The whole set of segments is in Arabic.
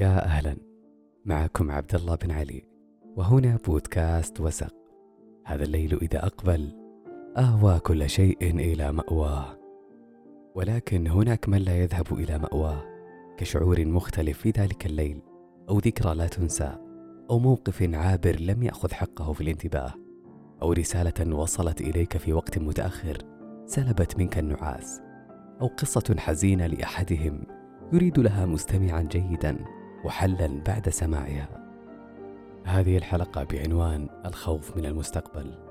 يا أهلا. معكم عبد الله بن علي وهنا بودكاست وسق. هذا الليل إذا أقبل أهوى كل شيء إلى مأواه. ولكن هناك من لا يذهب إلى مأواه كشعور مختلف في ذلك الليل أو ذكرى لا تنسى أو موقف عابر لم يأخذ حقه في الانتباه أو رسالة وصلت إليك في وقت متأخر سلبت منك النعاس أو قصة حزينة لأحدهم يريد لها مستمعا جيدا. وحلا بعد سماعها. هذه الحلقة بعنوان الخوف من المستقبل.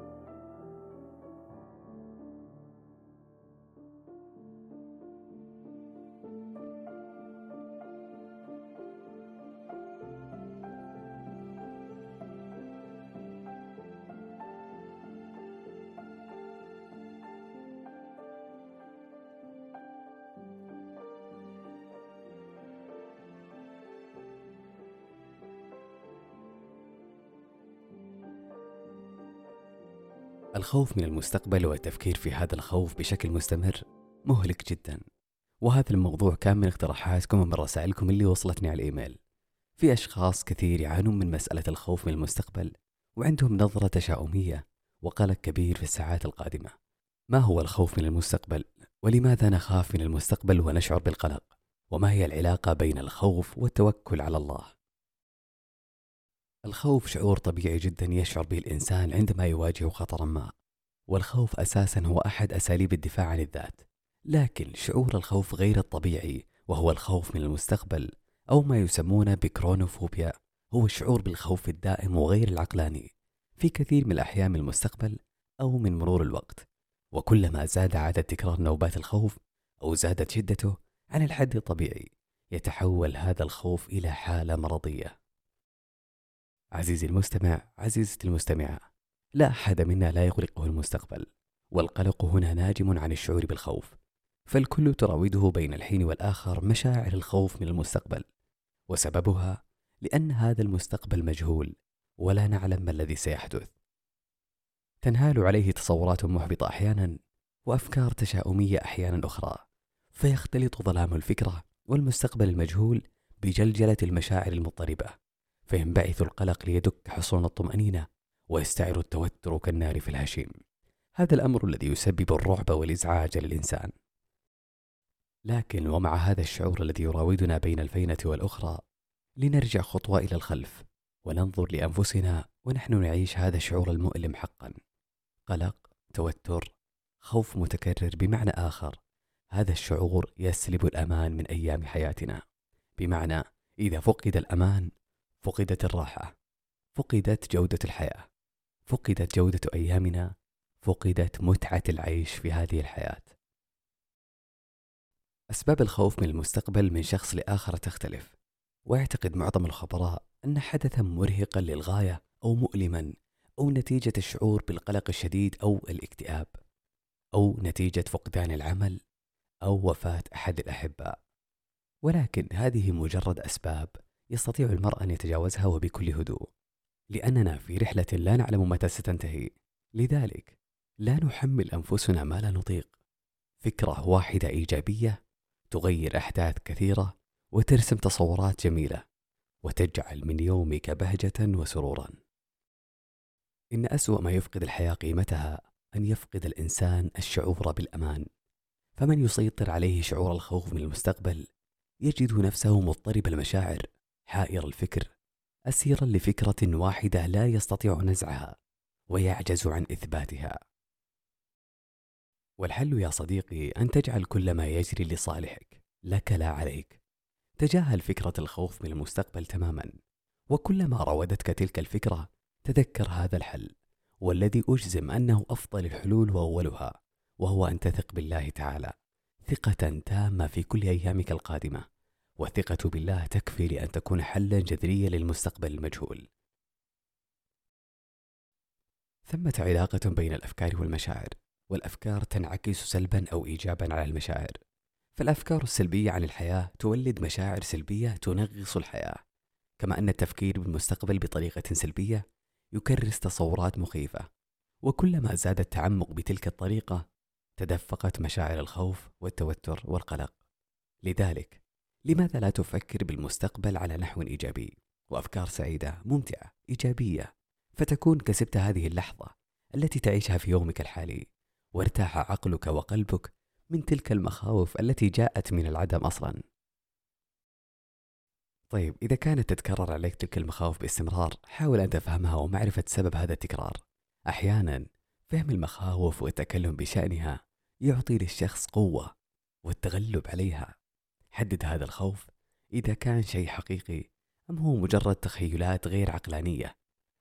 الخوف من المستقبل والتفكير في هذا الخوف بشكل مستمر مهلك جدا. وهذا الموضوع كان من اقتراحاتكم ومن رسائلكم اللي وصلتني على الإيميل. في أشخاص كثير يعانون من مسألة الخوف من المستقبل وعندهم نظرة تشاؤمية وقلق كبير في الساعات القادمة. ما هو الخوف من المستقبل؟ ولماذا نخاف من المستقبل ونشعر بالقلق؟ وما هي العلاقة بين الخوف والتوكل على الله؟ الخوف شعور طبيعي جدا يشعر به الإنسان عندما يواجه خطرا ما والخوف أساسا هو أحد أساليب الدفاع عن الذات. لكن شعور الخوف غير الطبيعي وهو الخوف من المستقبل أو ما يسمونه بكرونوفوبيا هو الشعور بالخوف الدائم وغير العقلاني في كثير من الأحيان من المستقبل أو من مرور الوقت. وكلما زاد عدد تكرار نوبات الخوف أو زادت شدته عن الحد الطبيعي يتحول هذا الخوف إلى حالة مرضية. عزيزي المستمع عزيزتي المستمعة لا أحد منا لا يقلقه المستقبل والقلق هنا ناجم عن الشعور بالخوف فالكل تراوده بين الحين والآخر مشاعر الخوف من المستقبل وسببها لأن هذا المستقبل مجهول ولا نعلم ما الذي سيحدث. تنهال عليه تصورات محبطة أحيانا وأفكار تشاؤمية أحيانا أخرى فيختلط ظلام الفكرة والمستقبل المجهول بجلجلة المشاعر المضطربة. فينبعث القلق ليدك حصون الطمأنينة ويستعر التوتر كالنار في الهشيم. هذا الأمر الذي يسبب الرعب والإزعاج للإنسان. لكن ومع هذا الشعور الذي يراودنا بين الفينة والأخرى لنرجع خطوة إلى الخلف وننظر لأنفسنا ونحن نعيش هذا الشعور المؤلم حقا. قلق توتر خوف متكرر بمعنى آخر. هذا الشعور يسلب الأمان من أيام حياتنا. بمعنى إذا فقد الأمان فقدت الراحة فقدت جودة الحياة فقدت جودة أيامنا فقدت متعة العيش في هذه الحياة. أسباب الخوف من المستقبل من شخص لآخر تختلف ويعتقد معظم الخبراء أن حدثا مرهقا للغاية أو مؤلما أو نتيجة الشعور بالقلق الشديد أو الاكتئاب أو نتيجة فقدان العمل أو وفاة أحد الأحباء. ولكن هذه مجرد أسباب يستطيع المرء أن يتجاوزها وبكل هدوء. لأننا في رحلة لا نعلم متى ستنتهي. لذلك لا نحمل أنفسنا ما لا نطيق. فكرة واحدة إيجابية تغير أحداث كثيرة وترسم تصورات جميلة وتجعل من يومك بهجة وسرورا. إن أسوأ ما يفقد الحياة قيمتها أن يفقد الإنسان الشعور بالأمان. فمن يسيطر عليه شعور الخوف من المستقبل يجد نفسه مضطرب المشاعر حائر الفكر أسيرا لفكرة واحدة لا يستطيع نزعها ويعجز عن إثباتها. والحل يا صديقي أن تجعل كل ما يجري لصالحك لك لا عليك. تجاهل فكره الخوف من المستقبل تماما وكلما راودتك تلك الفكرة تذكر هذا الحل والذي أجزم أنه أفضل الحلول وأولها وهو أن تثق بالله تعالى ثقة تامة في كل أيامك القادمة. والثقة بالله تكفي لأن تكون حلا جذريا للمستقبل المجهول. ثمة علاقة بين الأفكار والمشاعر، والأفكار تنعكس سلبا أو إيجابا على المشاعر. فالأفكار السلبية عن الحياة تولد مشاعر سلبية تنغص الحياة، كما أن التفكير بالمستقبل بطريقة سلبية يكرس تصورات مخيفة، وكلما زاد التعمق بتلك الطريقة تدفقت مشاعر الخوف والتوتر والقلق. لذلك لماذا لا تفكر بالمستقبل على نحو إيجابي؟ وأفكار سعيدة ممتعة إيجابية. فتكون كسبت هذه اللحظة التي تعيشها في يومك الحالي. وارتاح عقلك وقلبك من تلك المخاوف التي جاءت من العدم أصلا. طيب إذا كانت تتكرر عليك تلك المخاوف باستمرار حاول أن تفهمها ومعرفة سبب هذا التكرار. أحيانا فهم المخاوف والتكلم بشأنها يعطي للشخص قوة والتغلب عليها. حدد هذا الخوف إذا كان شيء حقيقي أم هو مجرد تخيلات غير عقلانية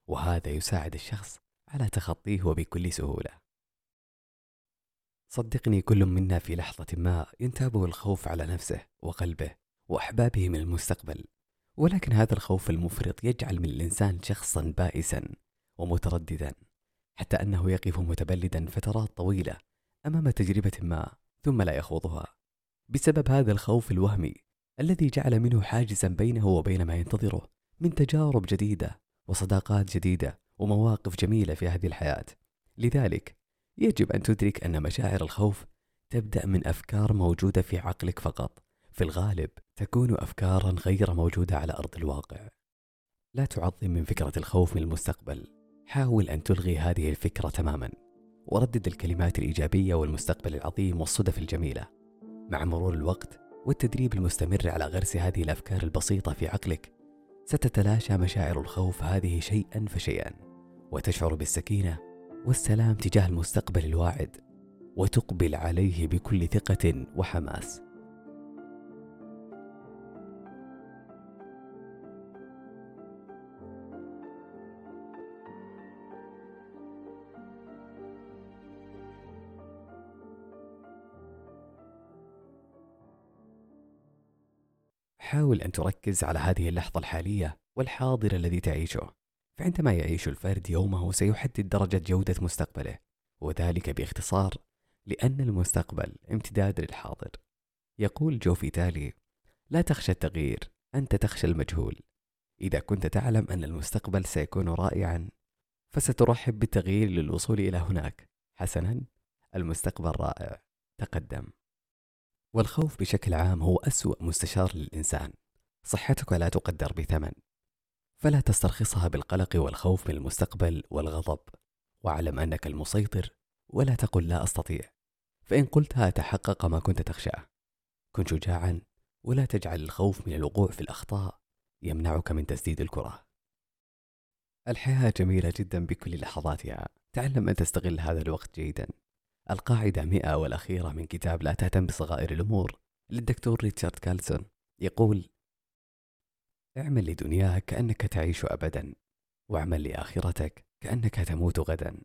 وهذا يساعد الشخص على تخطيه وبكل سهولة. صدقني كل منا في لحظة ما ينتابه الخوف على نفسه وقلبه وأحبابه من المستقبل ولكن هذا الخوف المفرط يجعل من الإنسان شخصا بائسا ومترددا حتى أنه يقف متبلدا فترات طويلة أمام تجربة ما ثم لا يخوضها. بسبب هذا الخوف الوهمي الذي جعل منه حاجزا بينه وبين ما ينتظره من تجارب جديدة وصداقات جديدة ومواقف جميلة في هذه الحياة. لذلك يجب أن تدرك أن مشاعر الخوف تبدأ من أفكار موجودة في عقلك فقط. في الغالب تكون أفكارا غير موجودة على أرض الواقع. لا تعظم من فكرة الخوف من المستقبل. حاول أن تلغي هذه الفكرة تماما. وردد الكلمات الإيجابية والمستقبل العظيم والصدف الجميلة. مع مرور الوقت والتدريب المستمر على غرس هذه الأفكار البسيطة في عقلك ستتلاشى مشاعر الخوف هذه شيئا فشيئا وتشعر بالسكينة والسلام تجاه المستقبل الواعد وتقبل عليه بكل ثقة وحماس. حاول أن تركز على هذه اللحظة الحالية والحاضر الذي تعيشه. فعندما يعيش الفرد يومه سيحدد درجة جودة مستقبله وذلك باختصار لأن المستقبل امتداد للحاضر. يقول جو فيتالي لا تخشى التغيير أنت تخشى المجهول. إذا كنت تعلم أن المستقبل سيكون رائعا فسترحب بالتغيير للوصول إلى هناك. حسنا المستقبل رائع. تقدم. والخوف بشكل عام هو أسوأ مستشار للإنسان. صحتك لا تقدر بثمن. فلا تسترخصها بالقلق والخوف من المستقبل والغضب. واعلم أنك المسيطر ولا تقل لا أستطيع. فإن قلتها تحقق ما كنت تخشاه. كن شجاعا ولا تجعل الخوف من الوقوع في الأخطاء يمنعك من تسديد الكرة. الحياة جميلة جدا بكل لحظاتها. تعلم أن تستغل هذا الوقت جيدا. القاعدة مئة والأخيرة من كتاب لا تهتم بصغائر الأمور للدكتور ريتشارد كالسون يقول اعمل لدنياك كأنك تعيش أبدا واعمل لآخرتك كأنك تموت غدا.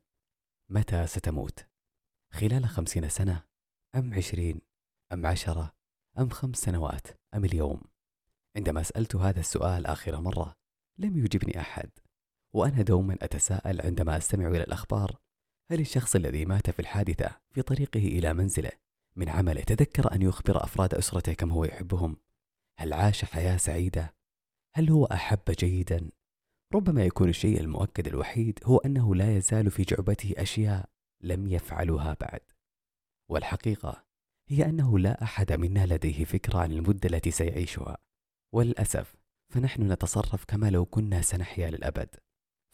متى ستموت؟ خلال خمسين سنة أم عشرين أم عشرة أم خمس سنوات أم اليوم؟ عندما سألت هذا السؤال آخر مرة لم يجبني أحد وأنا دوما أتساءل عندما أستمع إلى الأخبار هل الشخص الذي مات في الحادثة في طريقه إلى منزله من عمله تذكر أن يخبر أفراد أسرته كم هو يحبهم؟ هل عاش حياة سعيدة؟ هل هو أحب جيدا؟ ربما يكون الشيء المؤكد الوحيد هو أنه لا يزال في جعبته أشياء لم يفعلها بعد والحقيقة هي أنه لا أحد منا لديه فكرة عن المدة التي سيعيشها وللأسف فنحن نتصرف كما لو كنا سنحيا للأبد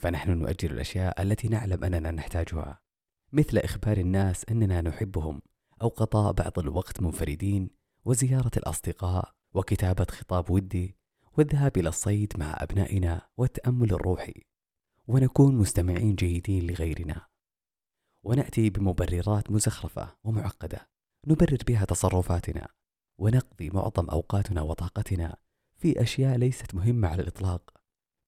فنحن نؤجل الأشياء التي نعلم أننا نحتاجها مثل إخبار الناس أننا نحبهم أو قضاء بعض الوقت منفردين وزيارة الأصدقاء وكتابة خطاب ودي والذهاب إلى الصيد مع أبنائنا والتأمل الروحي. ونكون مستمعين جيدين لغيرنا. ونأتي بمبررات مزخرفة ومعقدة. نبرر بها تصرفاتنا. ونقضي معظم أوقاتنا وطاقتنا في أشياء ليست مهمة على الإطلاق.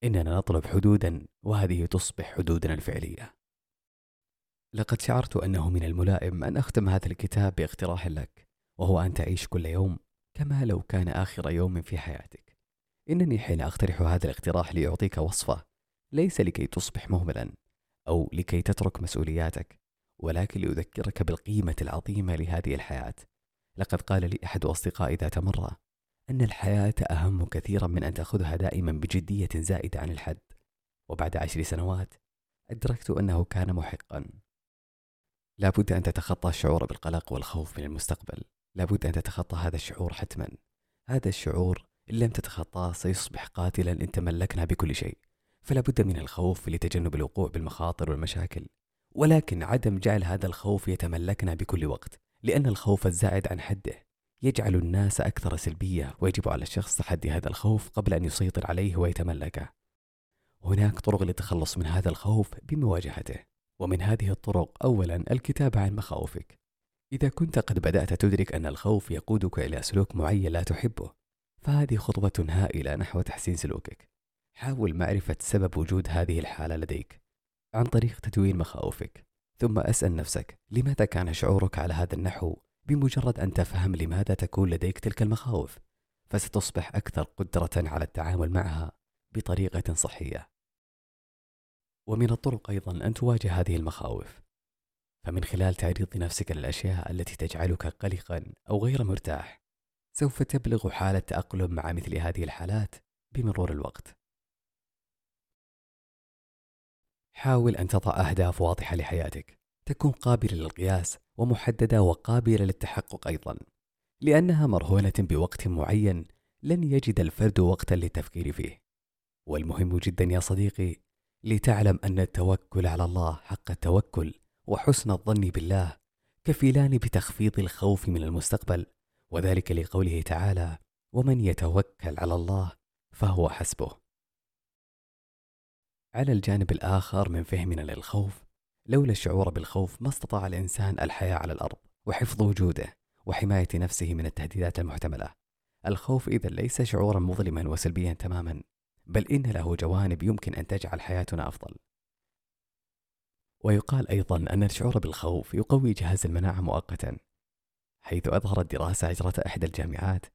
إننا نطلب حدودا وهذه تصبح حدودنا الفعلية. لقد شعرت أنه من الملائم أن أختم هذا الكتاب باقتراح لك وهو أن تعيش كل يوم كما لو كان آخر يوم في حياتك. إنني حين أقترح هذا الاقتراح ليعطيك وصفة ليس لكي تصبح مهملا أو لكي تترك مسؤولياتك ولكن لأذكرك بالقيمة العظيمة لهذه الحياة. لقد قال لي أحد أصدقائي ذات مرة أن الحياة أهم كثيرا من أن تأخذها دائما بجدية زائدة عن الحد. وبعد عشر سنوات أدركت أنه كان محقا. لابد أن تتخطى الشعور بالقلق والخوف من المستقبل. لابد أن تتخطى هذا الشعور حتما. هذا الشعور إن لم تتخطاه سيصبح قاتلا إن تملكنا بكل شيء. فلا بد من الخوف لتجنب الوقوع بالمخاطر والمشاكل. ولكن عدم جعل هذا الخوف يتملكنا بكل وقت لأن الخوف الزائد عن حده. يجعل الناس أكثر سلبية ويجب على الشخص تحدي هذا الخوف قبل أن يسيطر عليه ويتملكه. هناك طرق للتخلص من هذا الخوف بمواجهته. ومن هذه الطرق أولا الكتابة عن مخاوفك. إذا كنت قد بدأت تدرك أن الخوف يقودك إلى سلوك معين لا تحبه فهذه خطوة هائلة نحو تحسين سلوكك. حاول معرفة سبب وجود هذه الحالة لديك عن طريق تدوين مخاوفك. ثم أسأل نفسك لماذا كان شعورك على هذا النحو؟ بمجرد أن تفهم لماذا تكون لديك تلك المخاوف فستصبح أكثر قدرة على التعامل معها بطريقة صحية. ومن الطرق أيضا أن تواجه هذه المخاوف. فمن خلال تعريض نفسك للأشياء التي تجعلك قلقا أو غير مرتاح سوف تبلغ حالة تأقلم مع مثل هذه الحالات بمرور الوقت. حاول أن تضع أهداف واضحة لحياتك. تكون قابلة للقياس ومحددة وقابلة للتحقق أيضا لأنها مرهونة بوقت معين لن يجد الفرد وقتا للتفكير فيه. والمهم جدا يا صديقي لتعلم أن التوكل على الله حق التوكل وحسن الظن بالله كفيلان بتخفيض الخوف من المستقبل وذلك لقوله تعالى ومن يتوكل على الله فهو حسبه. على الجانب الآخر من فهمنا للخوف لولا الشعور بالخوف ما استطاع الإنسان الحياة على الأرض وحفظ وجوده وحماية نفسه من التهديدات المحتملة. الخوف إذا ليس شعورا مظلما وسلبيا تماما. بل إن له جوانب يمكن أن تجعل حياتنا أفضل. ويقال أيضا أن الشعور بالخوف يقوي جهاز المناعة مؤقتا حيث أظهرت دراسة أجرتها إحدى الجامعات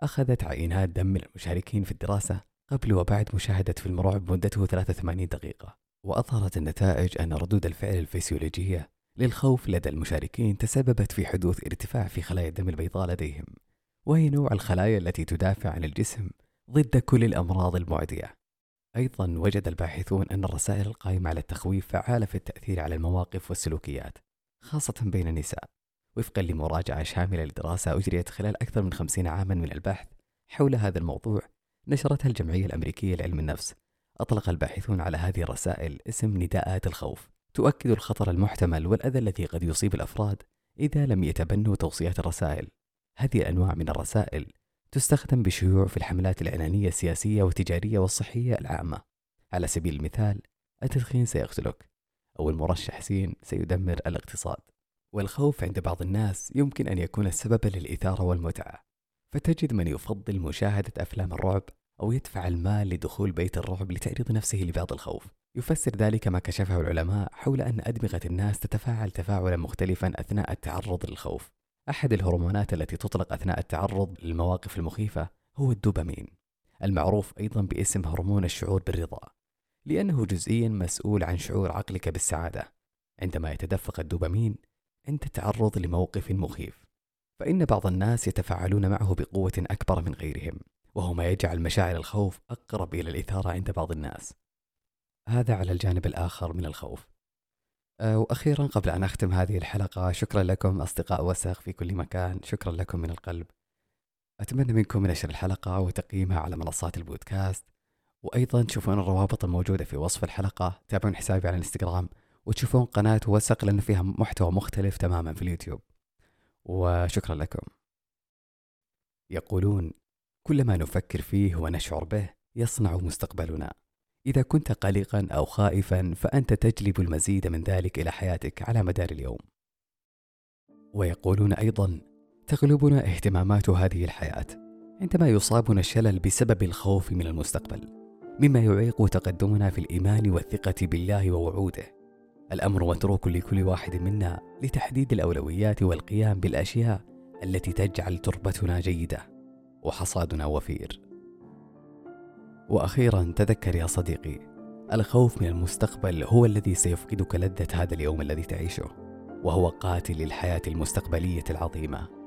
أخذت عينات دم من المشاركين في الدراسة قبل وبعد مشاهدة فيلم رعب مدته 83 دقيقة. وأظهرت النتائج أن ردود الفعل الفسيولوجية للخوف لدى المشاركين تسببت في حدوث ارتفاع في خلايا الدم البيضاء لديهم وهي نوع الخلايا التي تدافع عن الجسم ضد كل الأمراض المعدية. أيضا وجد الباحثون أن الرسائل القائمة على التخويف فعالة في التأثير على المواقف والسلوكيات خاصة بين النساء. وفقا لمراجعة شاملة لدراسة أجريت خلال أكثر من خمسين عاما من البحث حول هذا الموضوع نشرتها الجمعية الأمريكية لعلم النفس. أطلق الباحثون على هذه الرسائل اسم نداءات الخوف. تؤكد الخطر المحتمل والأذى الذي قد يصيب الأفراد إذا لم يتبنوا توصيات الرسائل. هذه الأنواع من الرسائل تستخدم بشيوع في الحملات الإعلانية السياسية والتجارية والصحية العامة. على سبيل المثال التدخين سيقتلك أو المرشح سين سيدمر الاقتصاد. والخوف عند بعض الناس يمكن أن يكون سببا للإثارة والمتعة. فتجد من يفضل مشاهدة أفلام الرعب أو يدفع المال لدخول بيت الرعب لتعريض نفسه لبعض الخوف. يفسر ذلك ما كشفه العلماء حول أن أدمغة الناس تتفاعل تفاعلا مختلفا أثناء التعرض للخوف. أحد الهرمونات التي تطلق أثناء التعرض للمواقف المخيفة هو الدوبامين المعروف أيضا باسم هرمون الشعور بالرضا لأنه جزئيا مسؤول عن شعور عقلك بالسعادة. عندما يتدفق الدوبامين عند التعرض لموقف مخيف فإن بعض الناس يتفاعلون معه بقوة أكبر من غيرهم وهو ما يجعل مشاعر الخوف أقرب إلى الإثارة عند بعض الناس. هذا على الجانب الآخر من الخوف. أه، وأخيرا قبل أن أختم هذه الحلقة شكرا لكم أصدقاء وسخ في كل مكان شكرا لكم من القلب. أتمنى منكم نشر الحلقة وتقييمها على منصات البودكاست وأيضا تشوفون الروابط الموجودة في وصف الحلقة تابعون حسابي على الإنستغرام وتشوفون قناة وسق لأنه فيها محتوى مختلف تماما في اليوتيوب. وشكرا لكم. يقولون كل ما نفكر فيه ونشعر به يصنع مستقبلنا. إذا كنت قلقا أو خائفا فأنت تجلب المزيد من ذلك إلى حياتك على مدار اليوم. ويقولون أيضا تغلبنا اهتمامات هذه الحياة. عندما يصابنا الشلل بسبب الخوف من المستقبل مما يعيق تقدمنا في الإيمان والثقة بالله ووعوده. الأمر متروك لكل واحد منا لتحديد الأولويات والقيام بالأشياء التي تجعل تربتنا جيدة وحصادنا وفير. وأخيرا تذكر يا صديقي الخوف من المستقبل هو الذي سيفقدك لذة هذا اليوم الذي تعيشه وهو قاتل للحياة المستقبلية العظيمة.